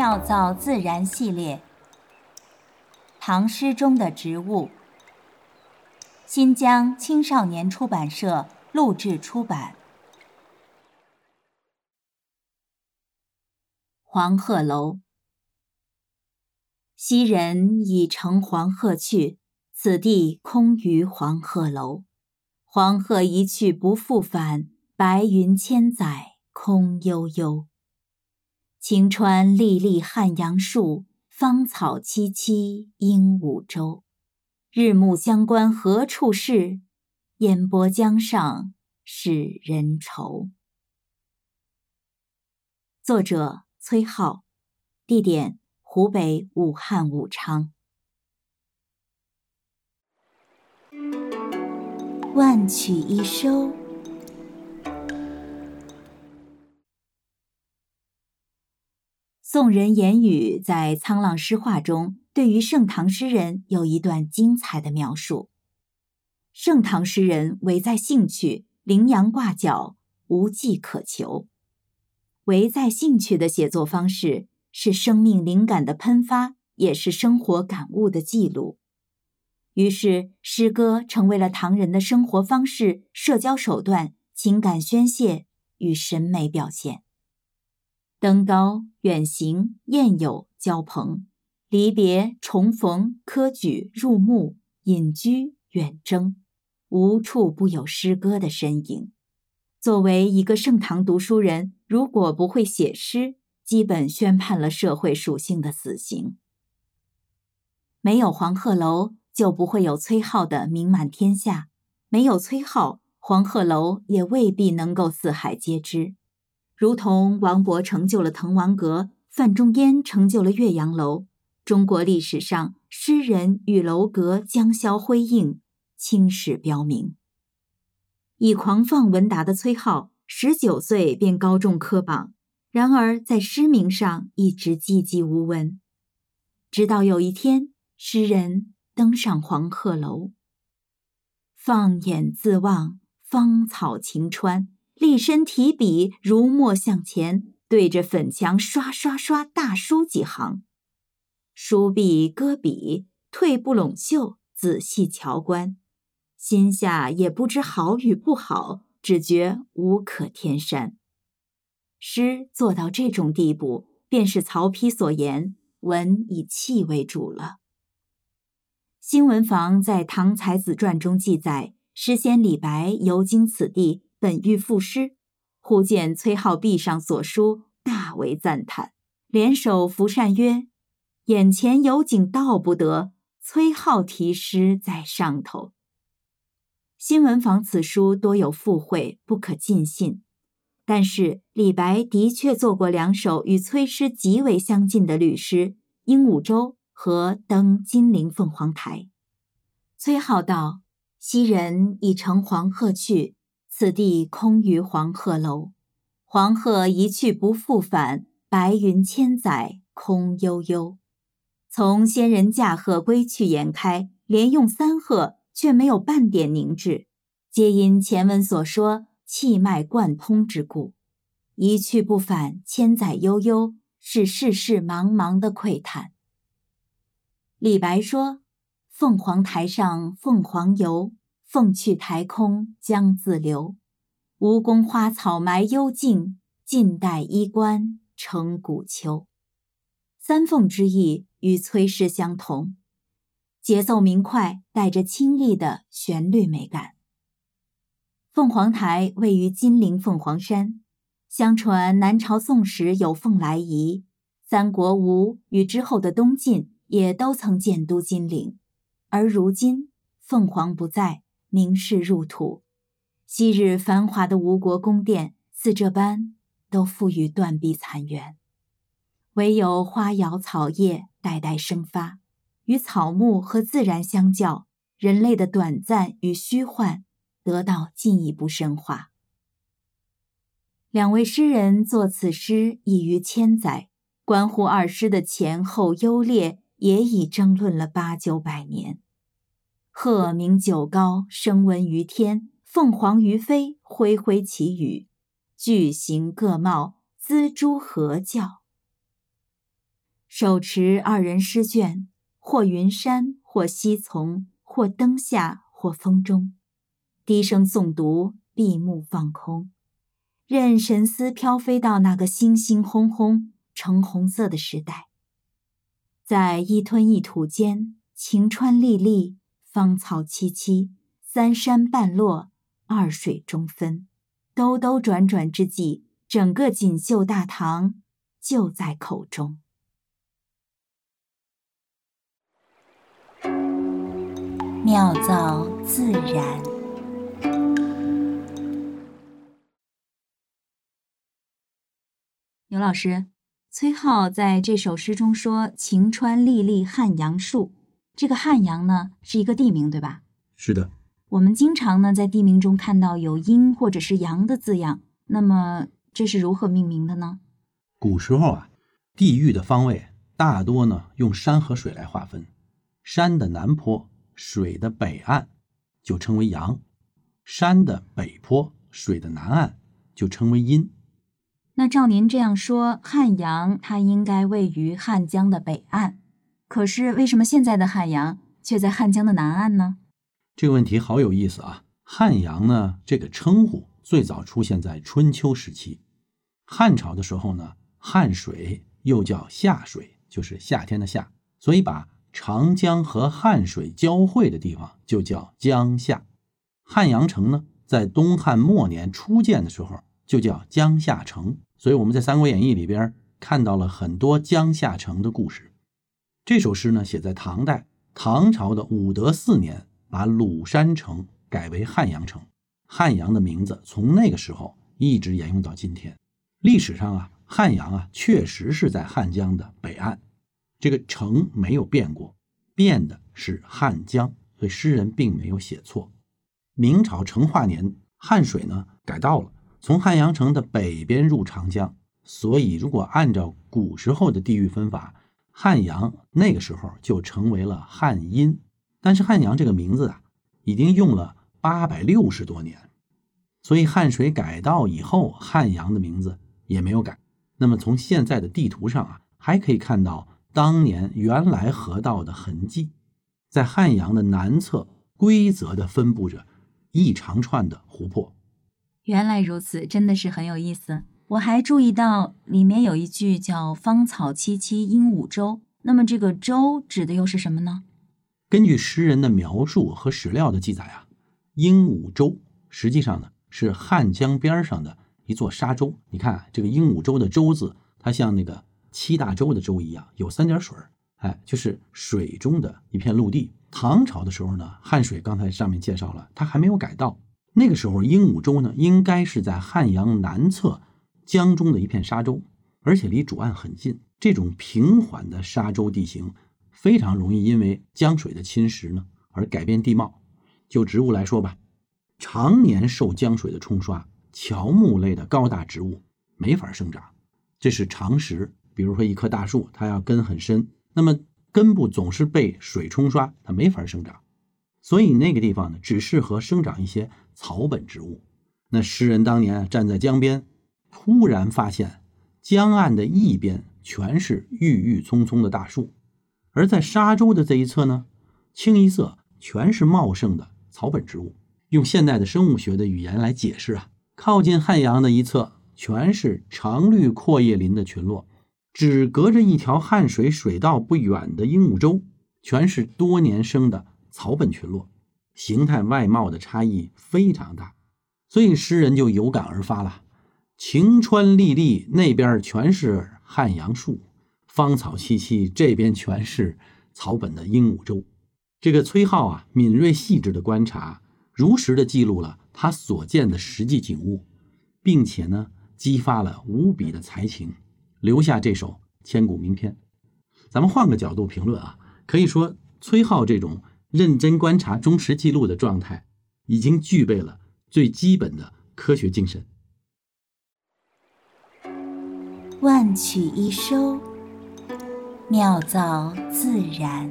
妙造自然系列，唐诗中的植物。新疆青少年出版社录制出版。黄鹤楼。昔人已乘黄鹤去，此地空余黄鹤楼。黄鹤一去不复返，白云千载空悠悠。晴川历历汉阳树，芳草萋萋鹦鹉洲。日暮乡关何处是？烟波江上使人愁。作者：崔颢，地点：湖北武汉武昌。万曲一收。宋人严语在《沧浪诗话》中，对于盛唐诗人有一段精彩的描述。盛唐诗人唯在兴趣，羚羊挂角，无迹可求。唯在兴趣的写作方式，是生命灵感的喷发，也是生活感悟的记录。于是，诗歌成为了唐人的生活方式、社交手段、情感宣泄与审美表现。登高、远行、宴友、交朋、离别、重逢、科举、入幕、隐居、远征，无处不有诗歌的身影。作为一个盛唐读书人，如果不会写诗，基本宣判了社会属性的死刑。没有黄鹤楼，就不会有崔颢的名满天下；没有崔颢，黄鹤楼也未必能够四海皆知。如同王勃成就了滕王阁，范仲淹成就了岳阳楼，中国历史上诗人与楼阁将相辉映，青史标明。以狂放闻达的崔颢，十九岁便高中科榜，然而在诗名上一直寂寂无闻。直到有一天，诗人登上黄鹤楼，放眼自望，芳草晴川。立身提笔，如墨向前，对着粉墙刷刷刷大书几行。书毕搁笔，退步拢袖，仔细瞧观，心下也不知好与不好，只觉无可添删。诗做到这种地步，便是曹丕所言“文以气为主”了。新闻房在《唐才子传》中记载，诗仙李白游经此地。本欲赋诗，忽见崔颢壁上所书，大为赞叹，联手扶扇曰：“眼前有景道不得，崔颢题诗在上头。”新闻坊此书多有附会，不可尽信。但是李白的确做过两首与崔诗极为相近的律诗《鹦鹉洲》和《登金陵凤凰台》。崔颢道：“昔人已乘黄鹤去。”此地空余黄鹤楼，黄鹤一去不复返，白云千载空悠悠。从仙人驾鹤归去言开，连用三鹤，却没有半点凝滞，皆因前文所说气脉贯通之故。一去不返，千载悠悠，是世事茫茫的喟叹。李白说：“凤凰台上凤凰游。”凤去台空江自流，吴宫花草埋幽径，晋代衣冠成古丘。三凤之意与崔氏相同，节奏明快，带着清丽的旋律美感。凤凰台位于金陵凤凰山，相传南朝宋时有凤来仪，三国吴与之后的东晋也都曾建都金陵，而如今凤凰不在。名士入土，昔日繁华的吴国宫殿，似这般都付于断壁残垣，唯有花瑶草叶代代生发，与草木和自然相较，人类的短暂与虚幻得到进一步深化。两位诗人作此诗已逾千载，关乎二诗的前后优劣，也已争论了八九百年。鹤鸣九高，声闻于天；凤凰于飞，恢恢其羽。巨形各貌，锱铢何教？手持二人诗卷，或云山，或溪丛，或灯下，或风中，低声诵读，闭目放空，任神思飘飞到那个星星轰轰、橙红色的时代，在一吞一吐间，晴川历历，芳草萋萋，三山半落，二水中分，兜兜转转之际，整个锦绣大唐就在口中。妙造自然。牛老师，崔颢在这首诗中说“晴川历历汉阳树”，这个汉阳呢是一个地名，对吧？是的。我们经常呢在地名中看到有阴或者是阳的字样，那么这是如何命名的呢？古时候啊，地域的方位大多呢用山和水来划分，山的南坡。水的北岸就称为阳，山的北坡，水的南岸就称为阴。那照您这样说，汉阳它应该位于汉江的北岸，可是为什么现在的汉阳却在汉江的南岸呢？这个问题好有意思啊！汉阳呢，这个称呼最早出现在春秋时期，汉朝的时候呢，汉水又叫夏水，就是夏天的夏，所以把。长江和汉水交汇的地方就叫江夏，汉阳城呢，在东汉末年初建的时候就叫江夏城，所以我们在《三国演义》里边看到了很多江夏城的故事。这首诗呢，写在唐代，唐朝的武德四年，把鲁山城改为汉阳城，汉阳的名字从那个时候一直沿用到今天。历史上啊，汉阳啊，确实是在汉江的北岸。这个城没有变过，变的是汉江，所以诗人并没有写错。明朝成化年，汉水呢改道了，从汉阳城的北边入长江，所以如果按照古时候的地域分法，汉阳那个时候就成为了汉阴。但是汉阳这个名字啊，已经用了八百六十多年，所以汉水改道以后，汉阳的名字也没有改。那么从现在的地图上啊，还可以看到。当年原来河道的痕迹，在汉阳的南侧规则的分布着一长串的湖泊。原来如此，真的是很有意思。我还注意到里面有一句叫“芳草萋萋鹦鹉洲”，那么这个“洲”指的又是什么呢？根据诗人的描述和史料的记载啊，鹦鹉洲实际上呢是汉江边上的一座沙洲。你看这个鹦鹉洲的“洲”字，它像那个。七大洲的洲一样，有三点水哎，就是水中的一片陆地。唐朝的时候呢，汉水刚才上面介绍了，它还没有改道。那个时候，鹦鹉洲呢，应该是在汉阳南侧江中的一片沙洲，而且离主岸很近。这种平缓的沙洲地形，非常容易因为江水的侵蚀呢而改变地貌。就植物来说吧，常年受江水的冲刷，乔木类的高大植物没法生长，这是常识。比如说一棵大树，它要根很深，那么根部总是被水冲刷，它没法生长。所以那个地方呢，只适合生长一些草本植物。那诗人当年站在江边，突然发现江岸的一边全是郁郁葱葱的大树，而在沙洲的这一侧呢，清一色全是茂盛的草本植物。用现代的生物学的语言来解释啊，靠近汉阳的一侧全是常绿阔叶林的群落。只隔着一条汉水水道不远的鹦鹉洲，全是多年生的草本群落，形态外貌的差异非常大，所以诗人就有感而发了：晴川历历那边全是汉阳树，芳草萋萋这边全是草本的鹦鹉洲。这个崔颢啊，敏锐细致的观察，如实的记录了他所见的实际景物，并且呢，激发了无比的才情。留下这首千古名篇，咱们换个角度评论啊，可以说崔颢这种认真观察、忠实记录的状态，已经具备了最基本的科学精神。万曲一收，妙造自然。